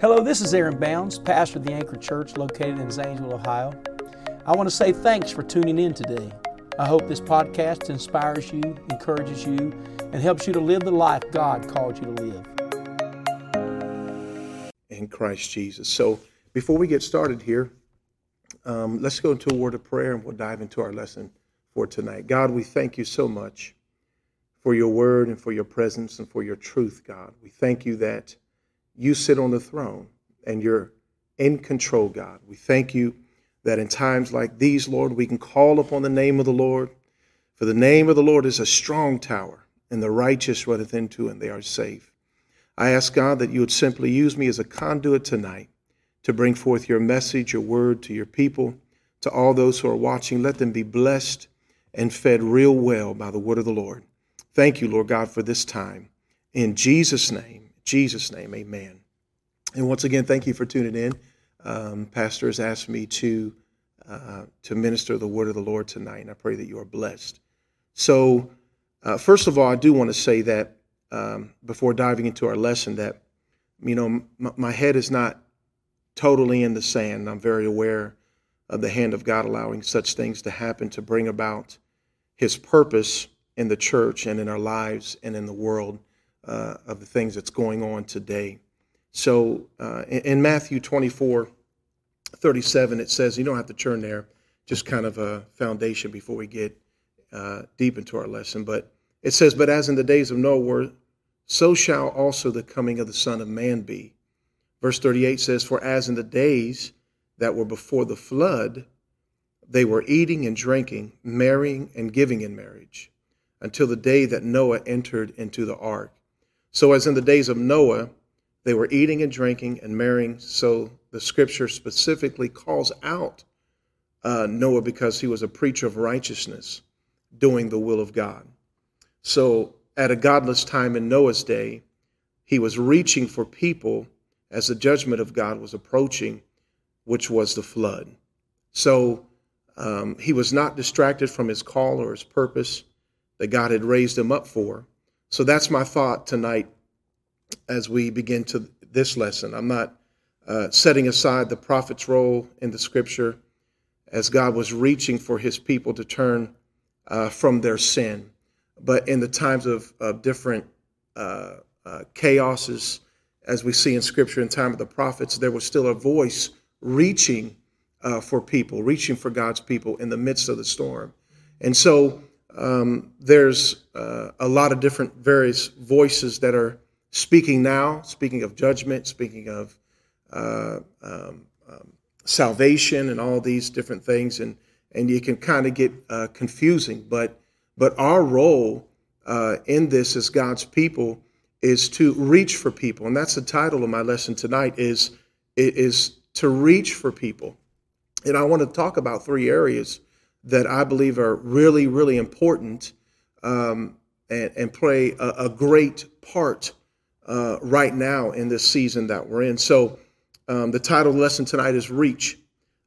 Hello, this is Aaron Bounds, pastor of the Anchor Church located in Zanesville, Ohio. I want to say thanks for tuning in today. I hope this podcast inspires you, encourages you, and helps you to live the life God called you to live. In Christ Jesus. So, before we get started here, um, let's go into a word of prayer and we'll dive into our lesson for tonight. God, we thank you so much for your word and for your presence and for your truth, God. We thank you that you sit on the throne and you're in control, God. We thank you that in times like these, Lord, we can call upon the name of the Lord. For the name of the Lord is a strong tower, and the righteous runneth into, and they are safe. I ask God that you would simply use me as a conduit tonight to bring forth your message, your word to your people, to all those who are watching. Let them be blessed and fed real well by the word of the Lord. Thank you, Lord God, for this time. In Jesus' name, Jesus' name, amen. And once again, thank you for tuning in. Um, Pastor has asked me to uh, to minister the word of the Lord tonight, and I pray that you are blessed. So, uh, first of all, I do want to say that um, before diving into our lesson, that you know m- my head is not totally in the sand. I'm very aware of the hand of God allowing such things to happen to bring about His purpose in the church and in our lives and in the world uh, of the things that's going on today. So uh, in, in, Matthew 24, 37, it says, you don't have to turn there, just kind of a foundation before we get uh, deep into our lesson. But it says, But as in the days of Noah, so shall also the coming of the Son of Man be. Verse 38 says, For as in the days that were before the flood, they were eating and drinking, marrying and giving in marriage, until the day that Noah entered into the ark so, as in the days of Noah, they were eating and drinking and marrying. So, the scripture specifically calls out uh, Noah because he was a preacher of righteousness, doing the will of God. So, at a godless time in Noah's day, he was reaching for people as the judgment of God was approaching, which was the flood. So, um, he was not distracted from his call or his purpose that God had raised him up for. So that's my thought tonight as we begin to this lesson. I'm not uh, setting aside the prophet's role in the scripture as God was reaching for his people to turn uh, from their sin. But in the times of, of different uh, uh chaoses, as we see in scripture in time of the prophets, there was still a voice reaching uh, for people, reaching for God's people in the midst of the storm. And so um, there's uh, a lot of different various voices that are speaking now, speaking of judgment, speaking of uh, um, um, salvation, and all these different things, and and you can kind of get uh, confusing. But but our role uh, in this as God's people is to reach for people, and that's the title of my lesson tonight. Is is to reach for people, and I want to talk about three areas that I believe are really, really important um, and, and, play a, a great part uh, right now in this season that we're in. So, um, the title the lesson tonight is Reach.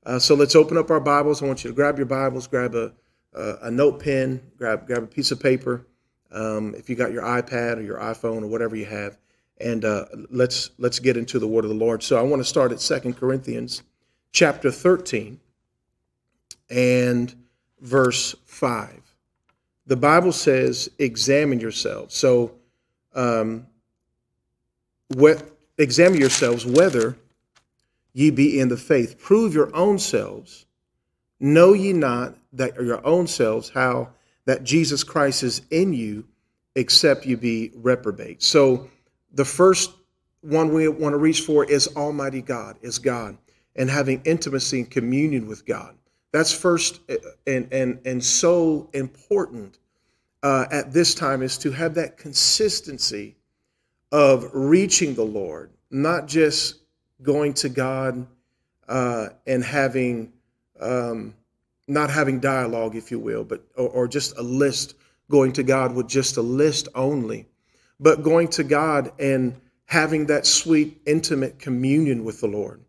Uh, so, let's open up our Bibles. I want you to grab your Bibles, grab a, a, a note pen, grab, grab a piece of paper. Um, if you got your iPad or your iPhone or whatever you have, and uh, let's let's get into the word of the Lord. So I want to start at Second Corinthians chapter 13 and verse 5. The Bible says, examine yourselves. So, um, what, examine yourselves whether ye be in the faith. Prove your own selves. Know ye not that your own selves how that Jesus Christ is in you, except you be reprobate. So, the first one we want to reach for is Almighty God, is God, and having intimacy and communion with God. That's first eh, and and and so important uh, at this time is to have that consistency of reaching the Lord, not just going to God uh, and having um, not having dialogue, if you will, but or, or just a list going to God with just a list only, but going to God and having that sweet, intimate communion with the Lord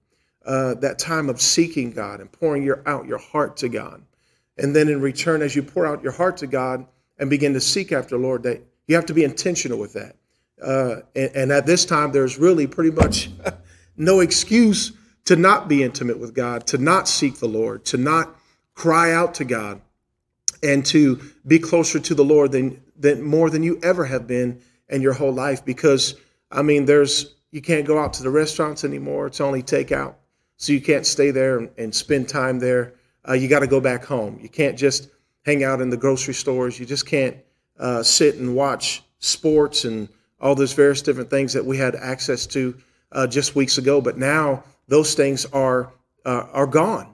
uh, that time of seeking God and pouring your, out your heart to God. And then in return, as you pour out your heart to God and begin to seek after the Lord, that you have to be intentional with that. Uh, and, and, at this time, there's really pretty much no excuse to not be intimate with God, to not seek the Lord, to not cry out to God, and to be closer to the Lord than, than more than you ever have been in your whole life. Because I mean, there's you can't go out to the restaurants anymore; it's only takeout, so you can't stay there and, spend time there. Uh, you got to go back home. You can't just hang out in the grocery stores. You just can't uh, sit and watch sports and all those various different things that we had access to uh, just weeks ago. But now those things are uh, are gone,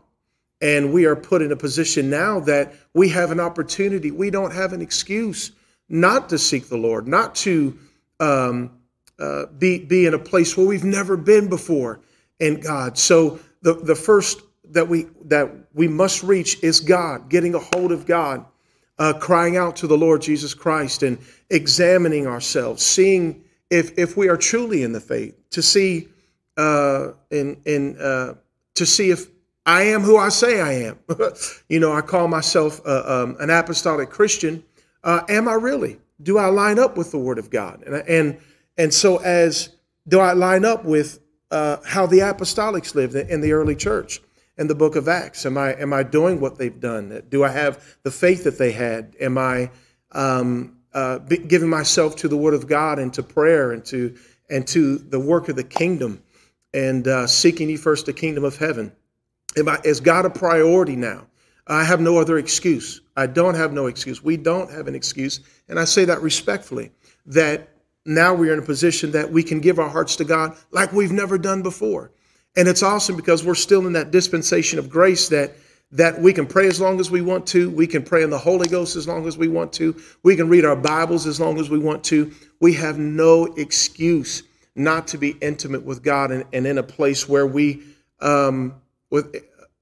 and we are put in a position now that we have an opportunity. We don't have an excuse not to seek the Lord, not to um, uh, be be in a place where we've never been before in God. So the the first that we that we must reach is God, getting a hold of God, uh, crying out to the Lord Jesus Christ, and examining ourselves, seeing if if we are truly in the faith, to see uh, in in uh, to see if I am who I say I am. you know, I call myself uh, um, an apostolic Christian. Uh, am I really? Do I line up with the Word of God? And and and so as do I line up with uh, how the apostolics lived in the early church? in the book of Acts? Am I am I doing what they've done? Do I have the faith that they had? Am I um, uh, giving myself to the Word of God and to prayer and to and to the work of the kingdom and uh, seeking ye first the kingdom of heaven? Am I, is God a priority now? I have no other excuse. I don't have no excuse. We don't have an excuse, and I say that respectfully. That now we're in a position that we can give our hearts to God like we've never done before. And it's awesome because we're still in that dispensation of grace that that we can pray as long as we want to. We can pray in the Holy Ghost as long as we want to. We can read our Bibles as long as we want to. We have no excuse not to be intimate with God and, and in a place where we um, with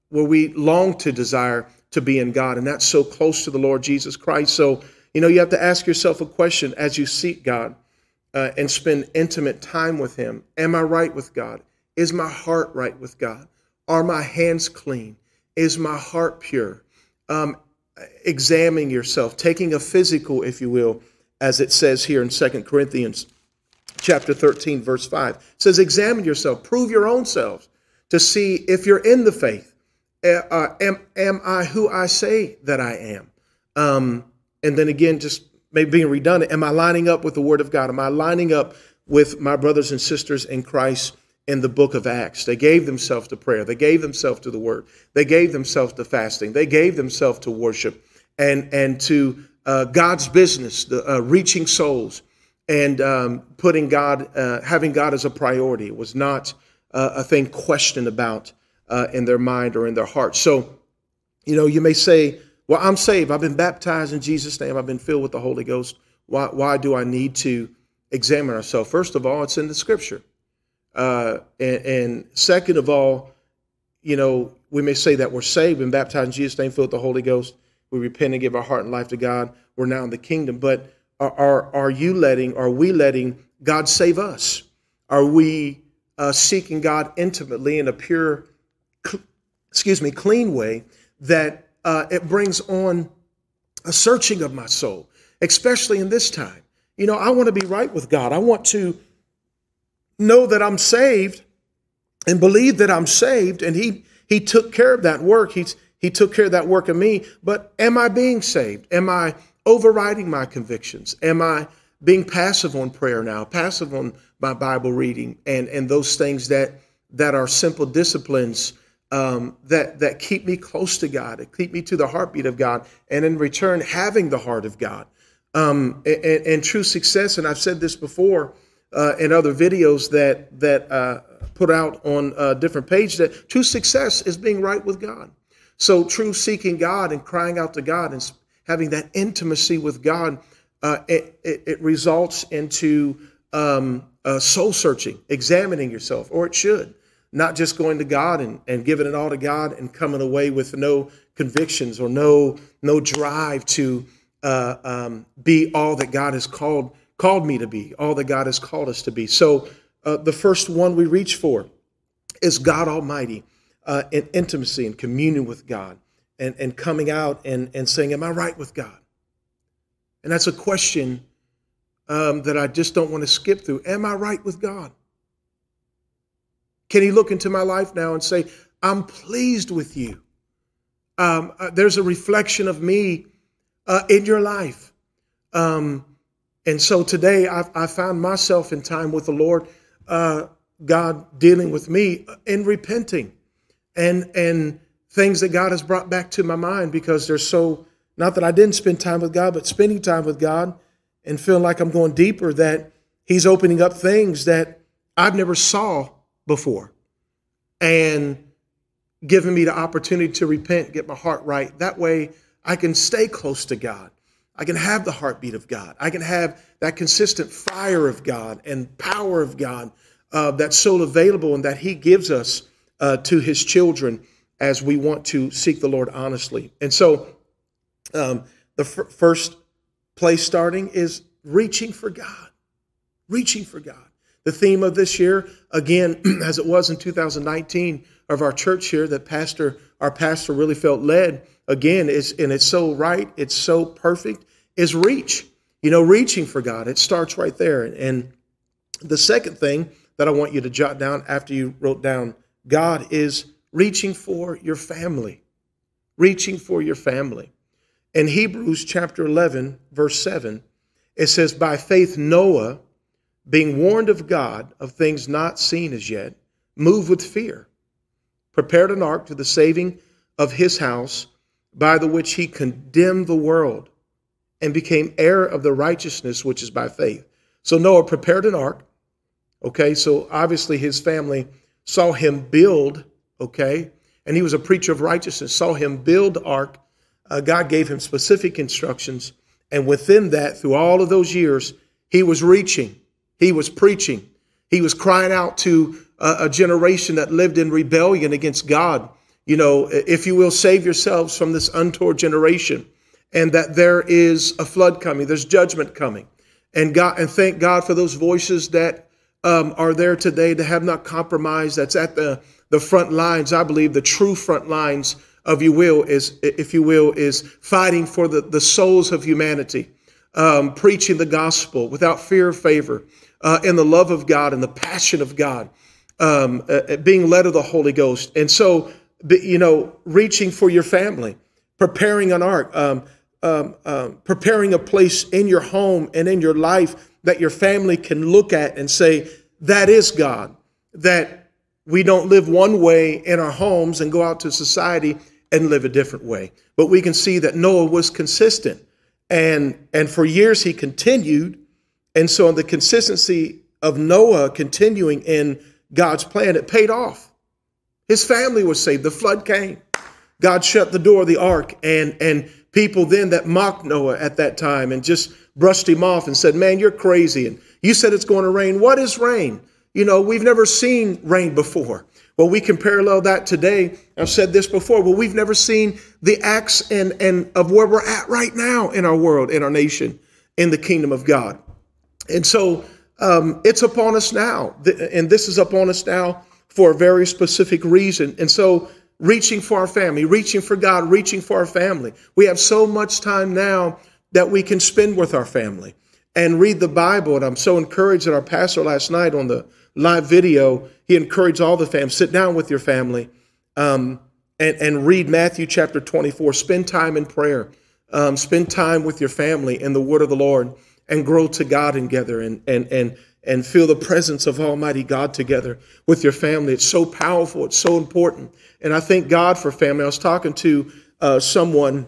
where we long to desire to be in God, and that's so close to the Lord Jesus Christ. So you know you have to ask yourself a question as you seek God uh, and spend intimate time with Him. Am I right with God? Is my heart right with God? Are my hands clean? Is my heart pure? Um, examining yourself, taking a physical, if you will, as it says here in Second Corinthians chapter 13, verse 5. It says, Examine yourself, prove your own selves to see if you're in the faith. Uh, am, am I who I say that I am? Um, and then again, just maybe being redundant, am I lining up with the Word of God? Am I lining up with my brothers and sisters in Christ? in the book of Acts. They gave themselves to prayer. They gave themselves to the word. They gave themselves to fasting. They gave themselves to worship and, and to uh, God's business, the, uh, reaching souls and um, putting God, uh, having God as a priority. It was not uh, a thing questioned about uh, in their mind or in their heart. So, you know, you may say, well, I'm saved. I've been baptized in Jesus' name. I've been filled with the Holy Ghost. Why, why do I need to examine ourselves? First of all, it's in the scripture. Uh, and, and, second of all, you know, we may say that we're saved and baptized in Jesus' name, filled with the Holy Ghost. We repent and give our heart and life to God. We're now in the kingdom. But are, are, are you letting, are we letting God save us? Are we uh, seeking God intimately in a pure, excuse me, clean way that uh, it brings on a searching of my soul, especially in this time? You know, I want to be right with God. I want to know that I'm saved and believe that I'm saved, and He He took care of that work. He's He took care of that work of me. But am I being saved? Am I overriding my convictions? Am I being passive on prayer now, passive on my Bible reading, and and those things that that are simple disciplines um, that that keep me close to God, that keep me to the heartbeat of God, and in return having the heart of God. Um, and, and, true success, and I've said this before, uh, and other videos that that uh, put out on a different page that true success is being right with God. So true seeking God and crying out to God and having that intimacy with God, uh, it, it, it, results into um, soul searching, examining yourself, or it should. Not just going to God and, and giving it all to God and coming away with no convictions or no no drive to uh, um, be all that God has called called me to be, all that God has called us to be. So uh, the first one we reach for is God Almighty uh, in intimacy and communion with God and, and coming out and, and saying, Am I right with God? And that's a question um, that I just don't want to skip through. Am I right with God? Can he look into my life now and say, I'm pleased with you? Um, uh, there's a reflection of me uh, in your life. Um, and so today I, I, found myself in time with the Lord, uh, God dealing with me and repenting and, and things that God has brought back to my mind because they're so, not that I didn't spend time with God, but spending time with God and feeling like I'm going deeper that He's opening up things that I've never saw before and giving me the opportunity to repent, get my heart right. That way I can stay close to God. I can have the heartbeat of God. I can have that consistent fire of God and power of God uh, that's so available and that He gives us uh, to His children as we want to seek the Lord honestly. And so, um, the f- first place starting is reaching for God. Reaching for God. The theme of this year, again, as it was in 2019 of our church here, that pastor, our pastor really felt led. Again, is and it's so right, it's so perfect, is reach. You know, reaching for God. It starts right there. And the second thing that I want you to jot down after you wrote down God is reaching for your family. Reaching for your family. In Hebrews chapter 11, verse 7, it says, By faith, Noah, being warned of God of things not seen as yet, moved with fear, prepared an ark to the saving of his house, by the which he condemned the world and became heir of the righteousness which is by faith. So Noah prepared an ark. Okay, so obviously his family saw him build, okay, and he was a preacher of righteousness, saw him build the ark. Uh, God gave him specific instructions. And within that, through all of those years, he was reaching, he was preaching, he was crying out to a, a generation that lived in rebellion against God. You know, if you will, save yourselves from this untoward generation and that there is a flood coming, there's judgment coming. And God and thank God for those voices that um, are there today that have not compromised, that's at the, the front lines. I believe the true front lines of you will is, if you will, is fighting for the, the souls of humanity, um, preaching the gospel without fear or favor, uh, in the love of God and the passion of God, um, uh, being led of the Holy Ghost. And so, you know, reaching for your family, preparing an ark. Um, um, um, preparing a place in your home and in your life that your family can look at and say, that is God. That we don't live one way in our homes and go out to society and live a different way. But we can see that Noah was consistent. And, and for years he continued. And so the consistency of Noah continuing in God's plan, it paid off. His family was saved. The flood came. God shut the door of the ark and, and people then that mocked Noah at that time and just brushed him off and said, Man, you're crazy. And you said it's going to rain. What is rain? You know, we've never seen rain before. Well, we can parallel that today. I've said this before. Well, we've never seen the acts and, and of where we're at right now in our world, in our nation, in the kingdom of God. And so um, it's upon us now. And this is upon us now for a very specific reason. And so reaching for our family, reaching for God, reaching for our family. We have so much time now that we can spend with our family and read the Bible. And I'm so encouraged that our pastor last night on the live video, he encouraged all the fam, sit down with your family um, and, and read Matthew chapter 24. Spend time in prayer. Um, spend time with your family in the word of the Lord and grow to God together and, and, and, and feel the presence of Almighty God together with your family. It's so powerful. It's so important. And I thank God for family. I was talking to uh, someone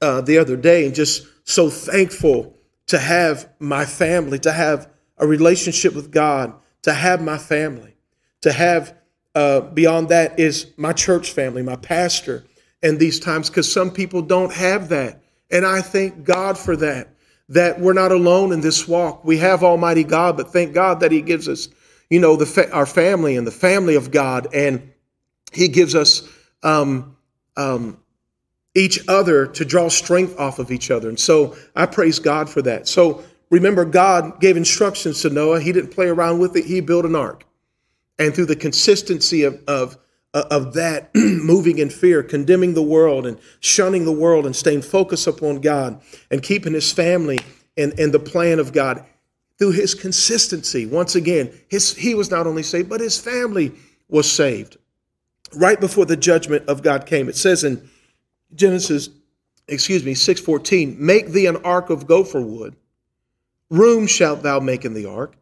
uh, the other day and just so thankful to have my family, to have a relationship with God, to have my family, to have uh, beyond that is my church family, my pastor, and these times because some people don't have that. And I thank God for that that we're not alone in this walk. We have Almighty God, but thank God that He gives us, you know, the fa- our family and the family of God, and He gives us um, um, each other to draw strength off of each other. And so I praise God for that. So remember, God gave instructions to Noah. He didn't play around with it. He built an ark, and through the consistency of, of Uh, of that moving in fear, condemning the world and shunning the world and staying focused upon God and keeping his family and, in the plan of God. through his consistency. Once again, his, he was not only saved, but his family was saved. Right before the judgment of God came, it says in Genesis, excuse me, 6:14, make thee an ark of gopher wood. Room shalt thou make in the ark,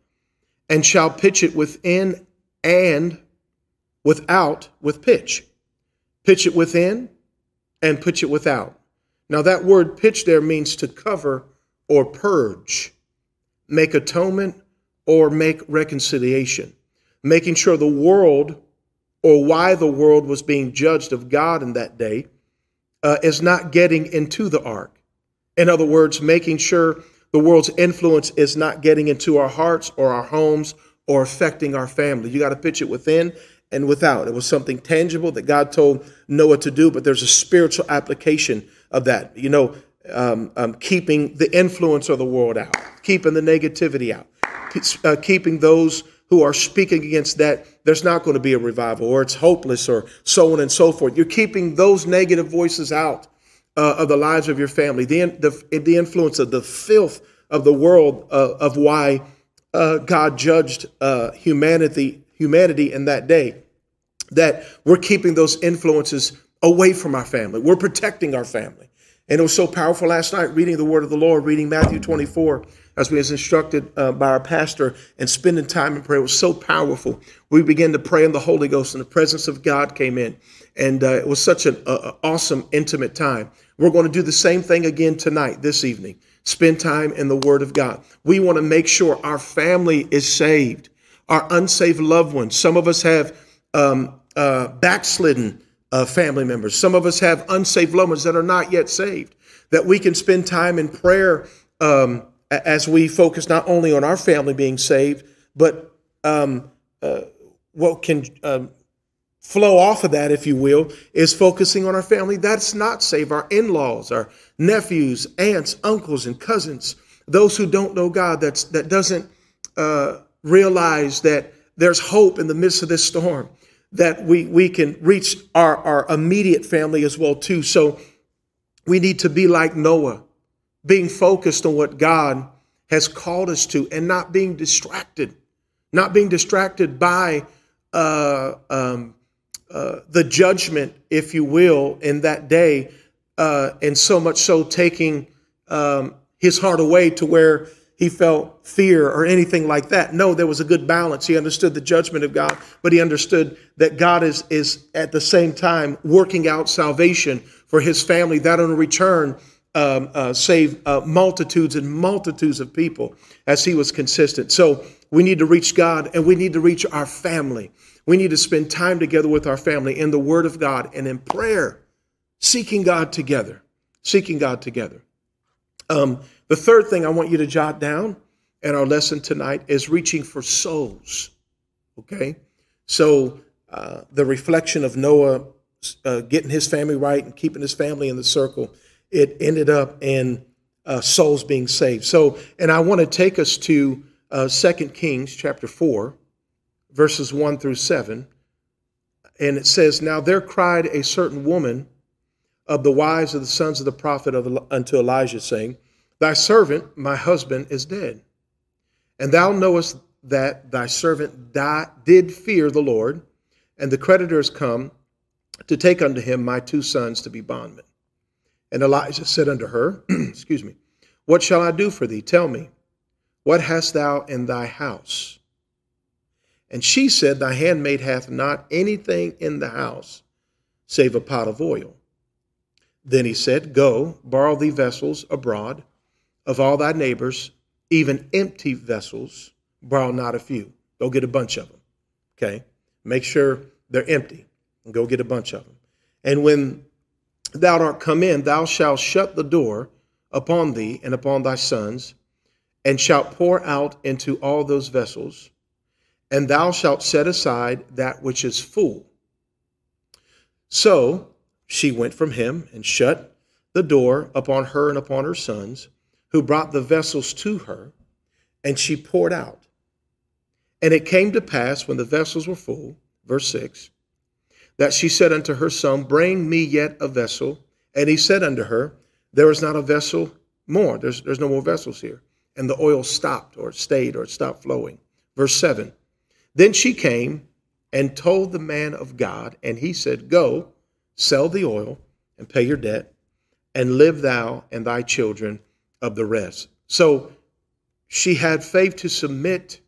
and shall pitch it within and without with pitch. Pitch it within and pitch it without. Now, that word pitch there means to cover or purge, make atonement or make reconciliation, making sure the world or why the world was being judged of God in that day uh, is not getting into the ark. In other words, making sure the world's influence is not getting into our hearts or our homes or affecting our family. You got to pitch it within and without. It was something tangible that God told Noah to do, but there's a spiritual application of that. You know, um, um, keeping the influence of the world out, keeping the negativity out, uh, keeping those who are speaking against that, there's not going to be a revival or it's hopeless or so on and so forth. You're keeping those negative voices out uh, of the lives of your family, the, the, the influence of the filth of the world uh, of why uh, God judged uh, humanity, humanity in that day. That we're keeping those influences away from our family. We're protecting our family. And it was so powerful last night reading the word of the Lord, reading Matthew 24 as we was instructed uh, by our pastor and spending time in prayer. It was so powerful. We began to pray in the Holy Ghost and the presence of God came in. And uh, it was such an uh, awesome, intimate time. We're going to do the same thing again tonight, this evening. Spend time in the Word of God. We want to make sure our family is saved, our unsaved loved ones. Some of us have um, uh, backslidden uh, family members. Some of us have unsaved loved ones that are not yet saved. That we can spend time in prayer um, as we focus not only on our family being saved, but um, uh, what can um, flow off of that, if you will, is focusing on our family that's not saved, our in laws, our nephews, aunts, uncles, and cousins, those who don't know God, that's, that doesn't uh, realize that there's hope in the midst of this storm, that we, we can reach our, our immediate family as well, too. So we need to be like Noah being focused on what God has called us to and not being distracted, not being distracted by uh, um, uh, the judgment, if you will, in that day, uh, and so much so taking um, his heart away to where he felt fear or anything like that. No, there was a good balance. He understood the judgment of God, but he understood that God is, is at the same time working out salvation for his family, that in return um, uh, save uh, multitudes and multitudes of people as he was consistent. So we need to reach God and we need to reach our family. We need to spend time together with our family in the Word of God and in prayer, seeking God together. Seeking God together. Um, the third thing I want you to jot down in our lesson tonight is reaching for souls. Okay? So uh, the reflection of Noah uh, getting his family right and keeping his family in the circle it ended up in uh, souls being saved. So, and I want to take us to uh, 2 Kings chapter 4, verses 1 through 7. And it says, Now there cried a certain woman of the wives of the sons of the prophet of, unto Elijah, saying, Thy servant, my husband, is dead. And thou knowest that thy servant die, did fear the Lord, and the creditors come to take unto him my two sons to be bondmen. And Elijah said unto her, Excuse me, what shall I do for thee? Tell me, what hast thou in thy house? And she said, Thy handmaid hath not anything in the house save a pot of oil. Then he said, Go, borrow thee vessels abroad of all thy neighbors, even empty vessels, borrow not a few. Go get a bunch of them. Okay? Make sure they're empty and go get a bunch of them. And when thou art come in, thou shalt shut the door upon thee and upon thy sons, and shalt pour out into all those vessels, and thou shalt set aside that which is full. So she went from him and shut the door upon her and upon her sons, who brought the vessels to her, and she poured out. And it came to pass when the vessels were full, verse 6, that she said unto her son, Bring me yet a vessel. And he said unto her, There is not a vessel more. There's, there's no more vessels here. and the oil stopped or stayed or stopped flowing. Verse 7 Then she came and told the man of God, and he said, Go, sell the oil and pay your debt, and live thou and thy children of the rest. So she had faith to submit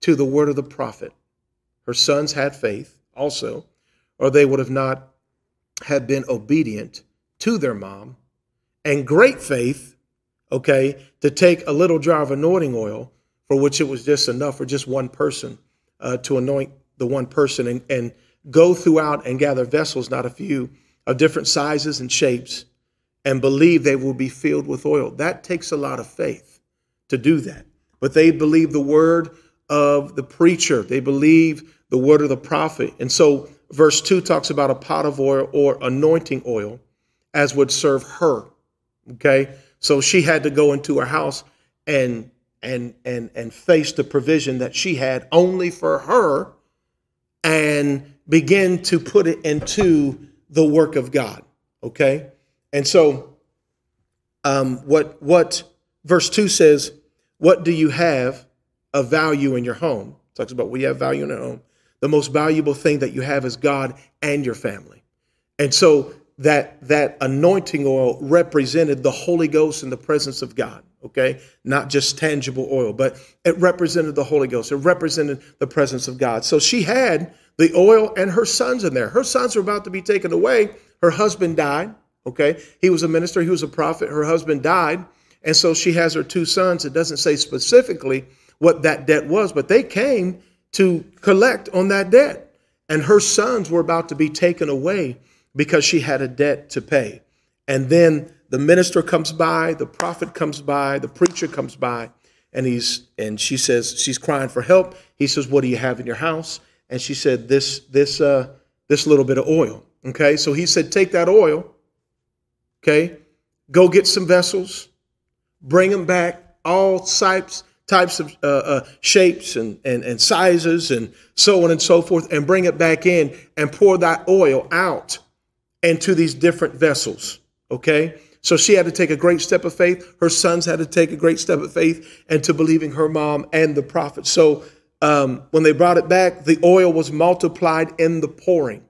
to the word of the prophet. Her sons had faith also, or they would have not had been obedient to their mom, and great faith, okay, to take a little jar of anointing oil, for which it was just enough for just one person uh, to anoint the one person and, and go throughout and gather vessels, not a few, of different sizes and shapes, and believe they will be filled with oil. That takes a lot of faith to do that. But they believe the word of the preacher, they believe the word of the prophet. And so, verse 2 talks about a pot of oil or anointing oil as would serve her. Okay? So she had to go into her house and and and and face the provision that she had only for her and begin to put it into the work of God. Okay? And so um, what what verse 2 says, what do you have of value in your home? It talks about we have value in our home. The most valuable thing that you have is God and your family. And so that that anointing oil represented the Holy Ghost in the presence of God. Okay, not just tangible oil, but it represented the Holy Ghost. It represented the presence of God. So she had the oil and her sons in there. Her sons were about to be taken away. Her husband died. Okay, he was a minister. He was a prophet. Her husband died, and so she has her two sons. It doesn't say specifically what that debt was, but they came to collect on that debt, and her sons were about to be taken away because she had a debt to pay. And then the minister comes by, the prophet comes by, the preacher comes by, and he's and she says she's crying for help. He says, "What do you have in your house?" And she said, "This this uh this little bit of oil." Okay, so he said, "Take that oil. Okay, go get some vessels, bring them back, all types types of uh, uh, shapes and, and and sizes and so on and so forth, and bring it back in and pour that oil out." into these different vessels. Okay? So she had to take a great step of faith. Her sons had to take a great step of faith and to believing her mom and the prophet. So um, when they brought it back, the oil was multiplied in the pouring.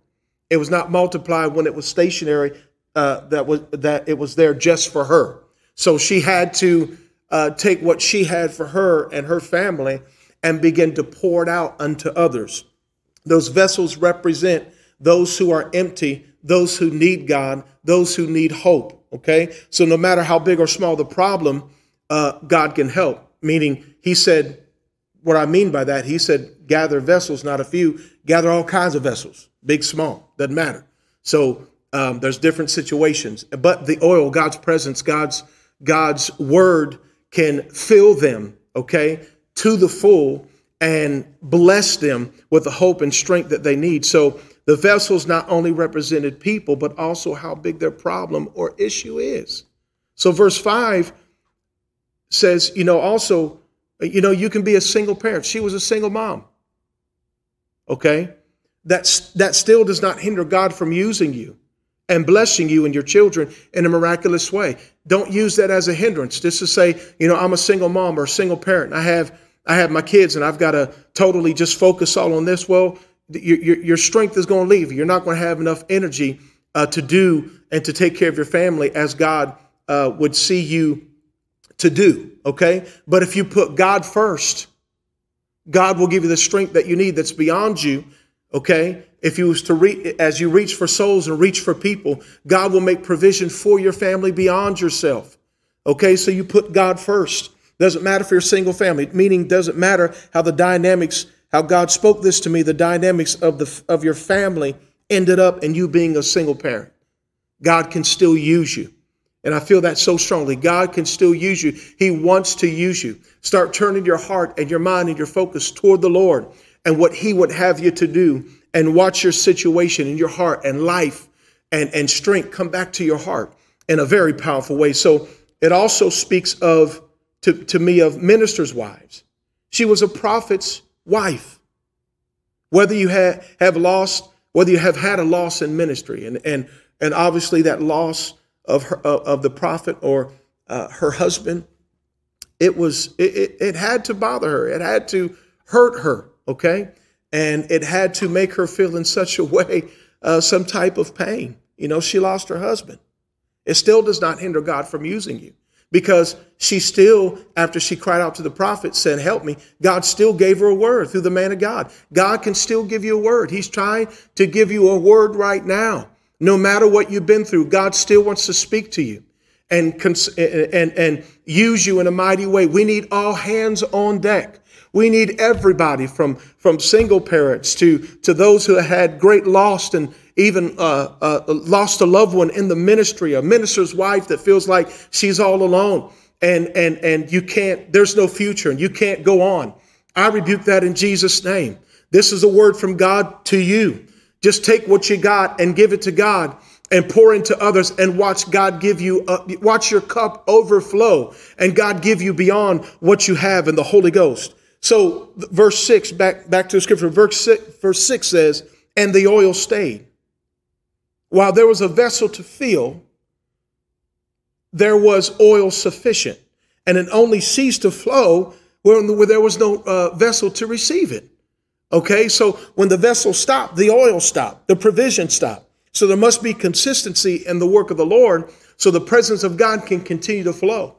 It was not multiplied when it was stationary. Uh, that was that it was there just for her. So she had to uh, take what she had for her and her family and begin to pour it out unto others. Those vessels represent those who are empty those who need God, those who need hope. Okay? So no matter how big or small the problem, uh, God can help. Meaning, he said, what I mean by that, he said, gather vessels, not a few, gather all kinds of vessels, big, small, doesn't matter. So um, there's different situations. But the oil, God's presence, God's God's word can fill them, okay, to the full and bless them with the hope and strength that they need. So the vessels not only represented people, but also how big their problem or issue is. So, verse 5 says, you know, also, you know, you can be a single parent. She was a single mom. Okay? That's, that still does not hinder God from using you and blessing you and your children in a miraculous way. Don't use that as a hindrance. Just to say, you know, I'm a single mom or a single parent. I have I have my kids and I've got to totally just focus all on this. Well, your, your, your strength is going to leave you. You're not going to have enough energy uh, to do and to take care of your family as God uh, would see you to do. Okay. But if you put God first, God will give you the strength that you need that's beyond you. Okay. If you was to as you reach for souls and reach for people, God will make provision for your family beyond yourself. Okay. So you put God first. Doesn't matter for you're a single family, meaning doesn't matter how the dynamics how God spoke this to me, the dynamics of the of your family ended up in you being a single parent. God can still use you. And I feel that so strongly. God can still use you. He wants to use you. Start turning your heart and your mind and your focus toward the Lord and what He would have you to do. And watch your situation and your heart and life and, and strength come back to your heart in a very powerful way. So it also speaks of to, to me of ministers' wives. She was a prophet's wife. Whether you have, have lost, whether you have had a loss in ministry, and, and, and obviously that loss of, her, of the prophet or uh, her husband it was it, it, it had to bother her. It had to hurt her. Okay, and it had to make her feel in such a way uh, some type of pain. You know, she lost her husband. It still does not hinder God from using you because she still, after she cried out to the prophet, said, Help me, God still gave her a word through the man of God. God can still give you a word. He's trying to give you a word right now. No matter what you've been through, God still wants to speak to you and, and, and use you in a mighty way. We need all hands on deck. We need everybody from, from single parents to, to those who had great loss and even uh, uh, lost a loved one in the ministry, a minister's wife that feels like she's all alone and, and, and you can't, there's no future and you can't go on. I rebuke that in Jesus' name. This is a word from God to you. Just take what you got and give it to God and pour into others and watch God give you, uh, watch your cup overflow and God give you beyond what you have in the Holy Ghost. So verse six, back, back to the scripture, verse six, verse six says, and the oil stayed. While there was a vessel to fill, there was oil sufficient. And it only ceased to flow where, there was no uh, vessel to receive it. Okay, so when the vessel stopped, the oil stopped, the provision stopped. So there must be consistency in the work of the Lord so the presence of God can continue to flow.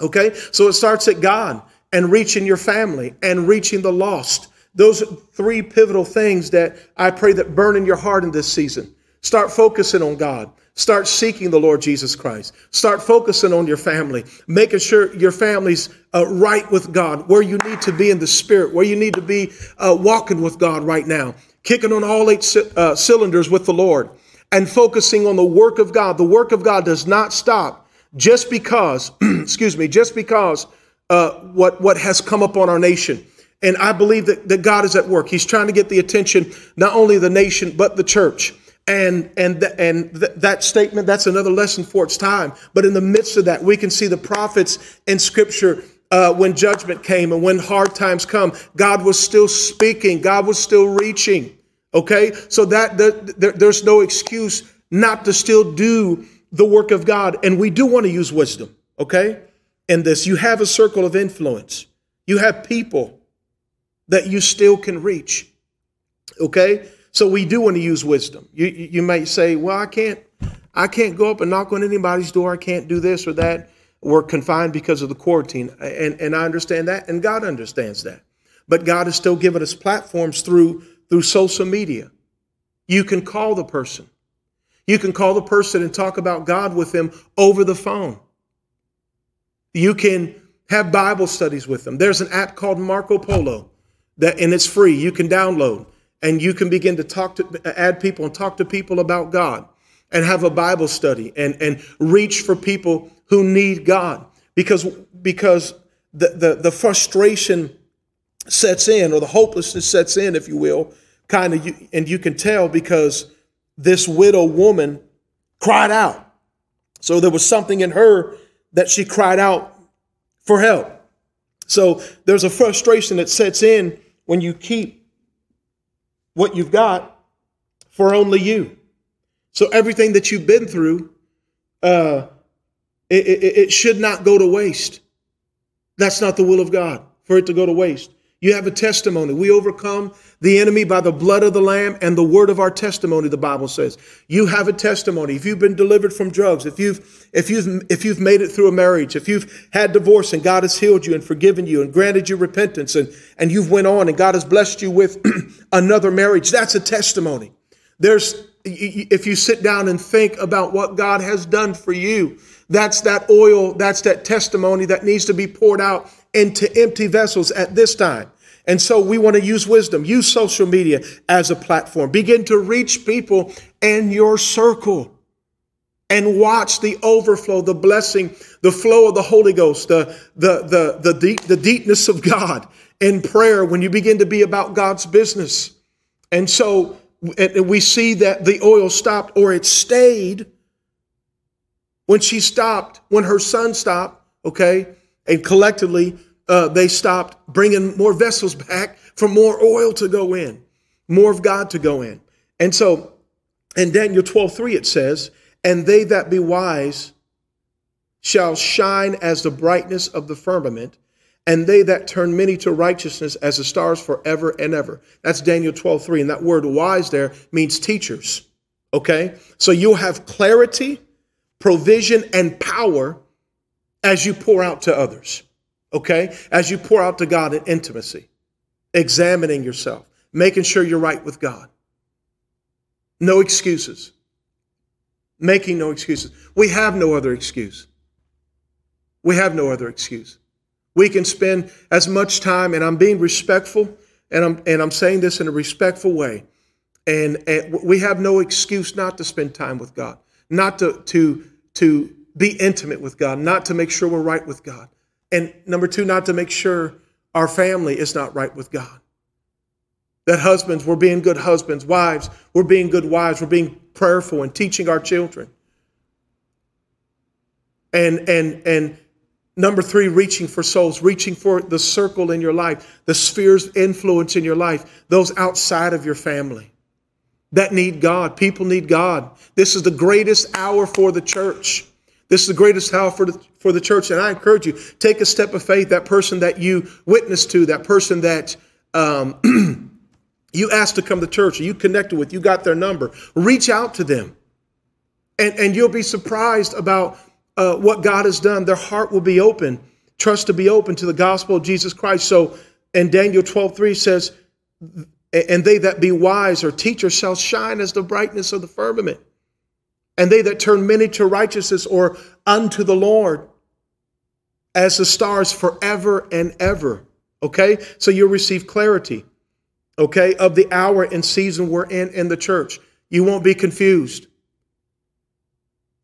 Okay, so it starts at God and reaching your family and reaching the lost. Those three pivotal things that I pray that burn in your heart in this season. Start focusing on God. Start seeking the Lord Jesus Christ. Start focusing on your family, making sure your family's uh, right with God, where you need to be in the spirit, where you need to be uh, walking with God right now, kicking on all eight c- uh, cylinders with the Lord, and focusing on the work of God. The work of God does not stop just because, excuse me, just because uh, what, what has come upon our nation. And I believe that, that God is at work. He's trying to get the attention, not only the nation, but the church. And, and, th- and th- that statement, that's another lesson for its time. But in the midst of that, we can see the prophets in scripture uh, when judgment came and when hard times come, God was still speaking, God was still reaching. Okay, so that the, the, there's no excuse not to still do the work of God, and we do want to use wisdom. Okay, in this. You have a circle of influence, you have people that you still can reach. Okay? So we do want to use wisdom. You, you may say, well, I can't, I can't go up and knock on anybody's door. I can't do this or that. We're confined because of the quarantine. And, and I understand that, and God understands that. But God has still given us platforms through, through social media. You can call the person. You can call the person and talk about God with them over the phone. You can have Bible studies with them. There's an app called Marco Polo that and it's free. You can download and you can begin to talk to add people and talk to people about God and have a Bible study and and reach for people who need God because because the the, the frustration sets in or the hopelessness sets in if you will kind of you, and you can tell because this widow woman cried out so there was something in her that she cried out for help. So there's a frustration that sets in when you keep what you've got for only you. So everything that you've been through, uh, it, it, it should not go to waste. That's not the will of God for it to go to waste. You have a testimony. We overcome the enemy by the blood of the Lamb and the word of our testimony, the Bible says. You have a testimony. If you've been delivered from drugs, if you've, if you've, if you've made it through a marriage, if you've had divorce and God has healed you and forgiven you and granted you repentance and, and you've went on and God has blessed you with another marriage, that's a testimony. There's, if you sit down and think about what God has done for you, that's that oil, that's that testimony that needs to be poured out into empty vessels at this time. And so we want to use wisdom, use social media as a platform. Begin to reach people in your circle and watch the overflow, the blessing, the flow of the Holy Ghost, the, the, the, the, deep, the deepness of God in prayer when you begin to be about God's business. And so we see that the oil stopped or it stayed when she stopped, when her son stopped, okay? And collectively, uh, they stopped bringing more vessels back for more oil to go in, more of God to go in. And so in Daniel 12 3, it says, And they that be wise shall shine as the brightness of the firmament, and they that turn many to righteousness as the stars forever and ever. That's Daniel 12, 3. And that word wise there means teachers. Okay? So you'll have clarity, provision, and power as you pour out to others. Okay? As you pour out to God in intimacy, examining yourself, making sure you're right with God. No excuses. Making no excuses. We have no other excuse. We have no other excuse. We can spend as much time, and I'm being respectful, and I'm and I'm saying this in a respectful way. And, and we have no excuse not to spend time with God, not to to to be intimate with God, not to make sure we're right with God. And number two, not to make sure our family is not right with God. That husbands, we're being good husbands, wives, we're being good wives, we're being prayerful and teaching our children. And and and Number three, reaching for souls, reaching for the circle in your life, the spheres influence in your life, those outside of your family that need God. People need God. This is the greatest hour for the church. This is the greatest hour for the, for the church. And I encourage you, take a step of faith. That person that you witness to, that person that um, you asked to come to church, or you connected with, you got their number, reach out to them. And, and you'll be surprised about uh, what God has done, their heart will be open, trust to be open to the gospel of Jesus Christ. So, and Daniel 12, 3 says, and they that be wise or teachers shall shine as the brightness of the firmament. And they that turn many to righteousness or unto the Lord as the stars forever and ever. Okay? So you'll receive clarity, okay, of the hour and season we're in in the church. You won't be confused.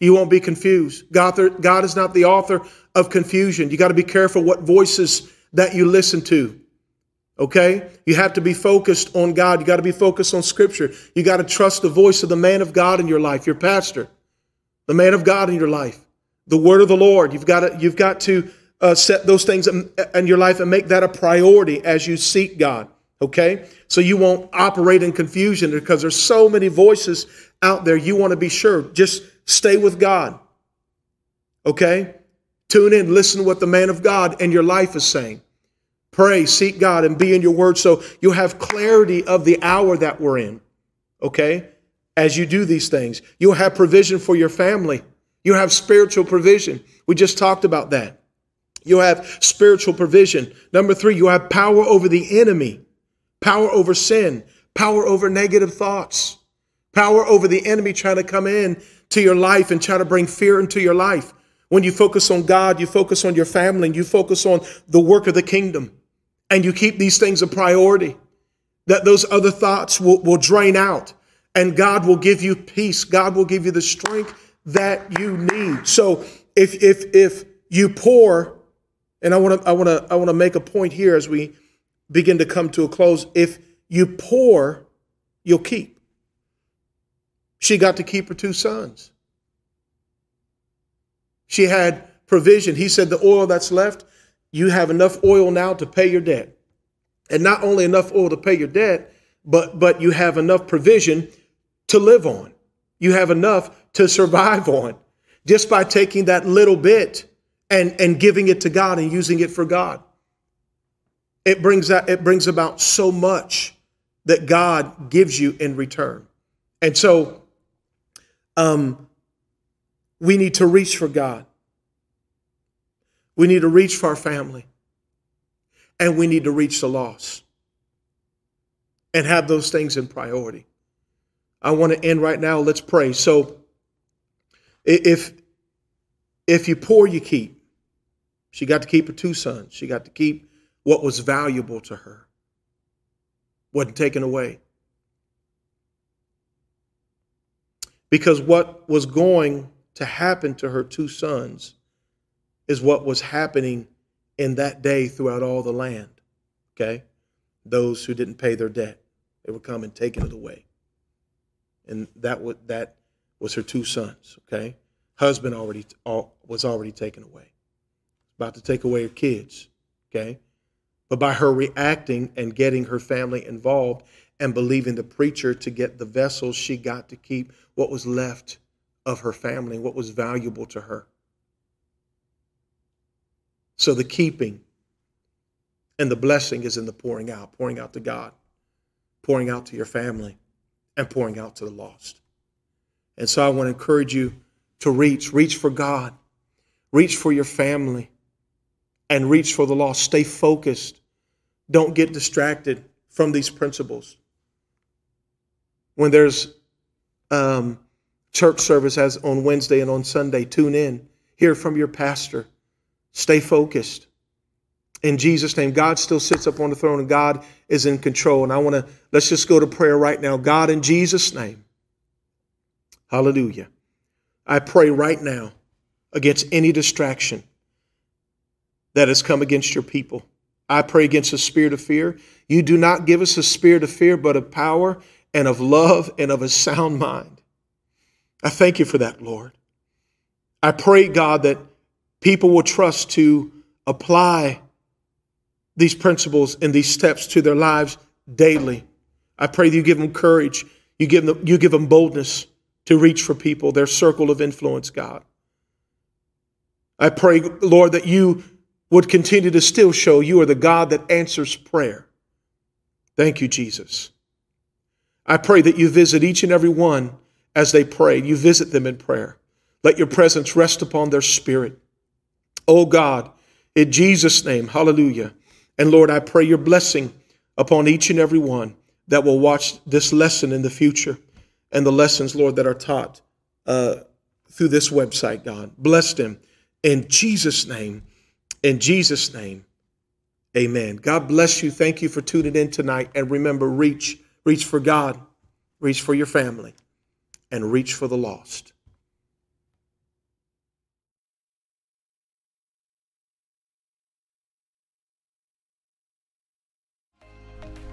You won't be confused. God, God is not the author of confusion. You got to be careful what voices that you listen to. Okay? You have to be focused on God. You got to be focused on Scripture. You got to trust the voice of the man of God in your life, your pastor, the man of God in your life, the word of the Lord. You've got to, you've got to uh, set those things in, in your life and make that a priority as you seek God. Okay? So you won't operate in confusion because there's so many voices out there. You want to be sure. Just Stay with God. Okay? Tune in, listen to what the man of God in your life is saying. Pray, seek God, and be in your word so you'll have clarity of the hour that we're in. Okay? As you do these things, you'll have provision for your family. You'll have spiritual provision. We just talked about that. You'll have spiritual provision. Number three, you'll have power over the enemy, power over sin, power over negative thoughts, power over the enemy trying to come in to your life and try to bring fear into your life. When you focus on God, you focus on your family, and you focus on the work of the kingdom, and you keep these things a priority, that those other thoughts will, will drain out, and God will give you peace. God will give you the strength that you need. So if if if you pour, and I want to I want to I want to make a point here as we begin to come to a close. If you pour, you'll keep. She got to keep her two sons. She had provision. He said, The oil that's left, you have enough oil now to pay your debt. And not only enough oil to pay your debt, but, but you have enough provision to live on. You have enough to survive on just by taking that little bit and, and giving it to God and using it for God. It brings, that, it brings about so much that God gives you in return. And so um, we need to reach for God. We need to reach for our family. And we need to reach the lost and have those things in priority. I want to end right now. Let's pray. So, if if you pour, you keep. She got to keep her two sons. She got to keep what was valuable to her. wasn't taken away. Because what was going to happen to her two sons is what was happening in that day throughout all the land. Okay? Those who didn't pay their debt, they would come and taking it away. And that would that was her two sons, okay? Husband already was already taken away. About to take away her kids, okay? But by her reacting and getting her family involved and believing the preacher to get the vessels, she got to keep what was left of her family, what was valuable to her. So the keeping and the blessing is in the pouring out, pouring out to God, pouring out to your family, and pouring out to the lost. And so I want to encourage you to reach, reach for God, reach for your family, and reach for the lost. Stay focused. Don't get distracted from these principles. When there's um, church service as on Wednesday and on Sunday, tune in, hear from your pastor, stay focused. In Jesus' name, God still sits up on the throne and God is in control. And I want to, let's just go to prayer right now. God, in Jesus' name, hallelujah. I pray right now against any distraction that has come against your people. I pray against the spirit of fear. You do not give us a spirit of fear, but of power and of love and of a sound mind. I thank you for that, Lord. I pray, God, that people will trust to apply these principles and these steps to their lives daily. I pray that you give them courage, you give them, you give them boldness to reach for people, their circle of influence, God. I pray, Lord, that you would continue to still show you are the God that answers prayer. Thank you, Jesus. I pray that you visit each and every one as they pray. You visit them in prayer. Let your presence rest upon their spirit. Oh God, in Jesus' name, hallelujah. And Lord, I pray your blessing upon each and every one that will watch this lesson in the future and the lessons, Lord, that are taught uh, through this website, God. Bless them in Jesus' name. In Jesus' name, amen. God bless you. Thank you for tuning in tonight. And remember, reach, reach for God, reach for your family and reach for the lost.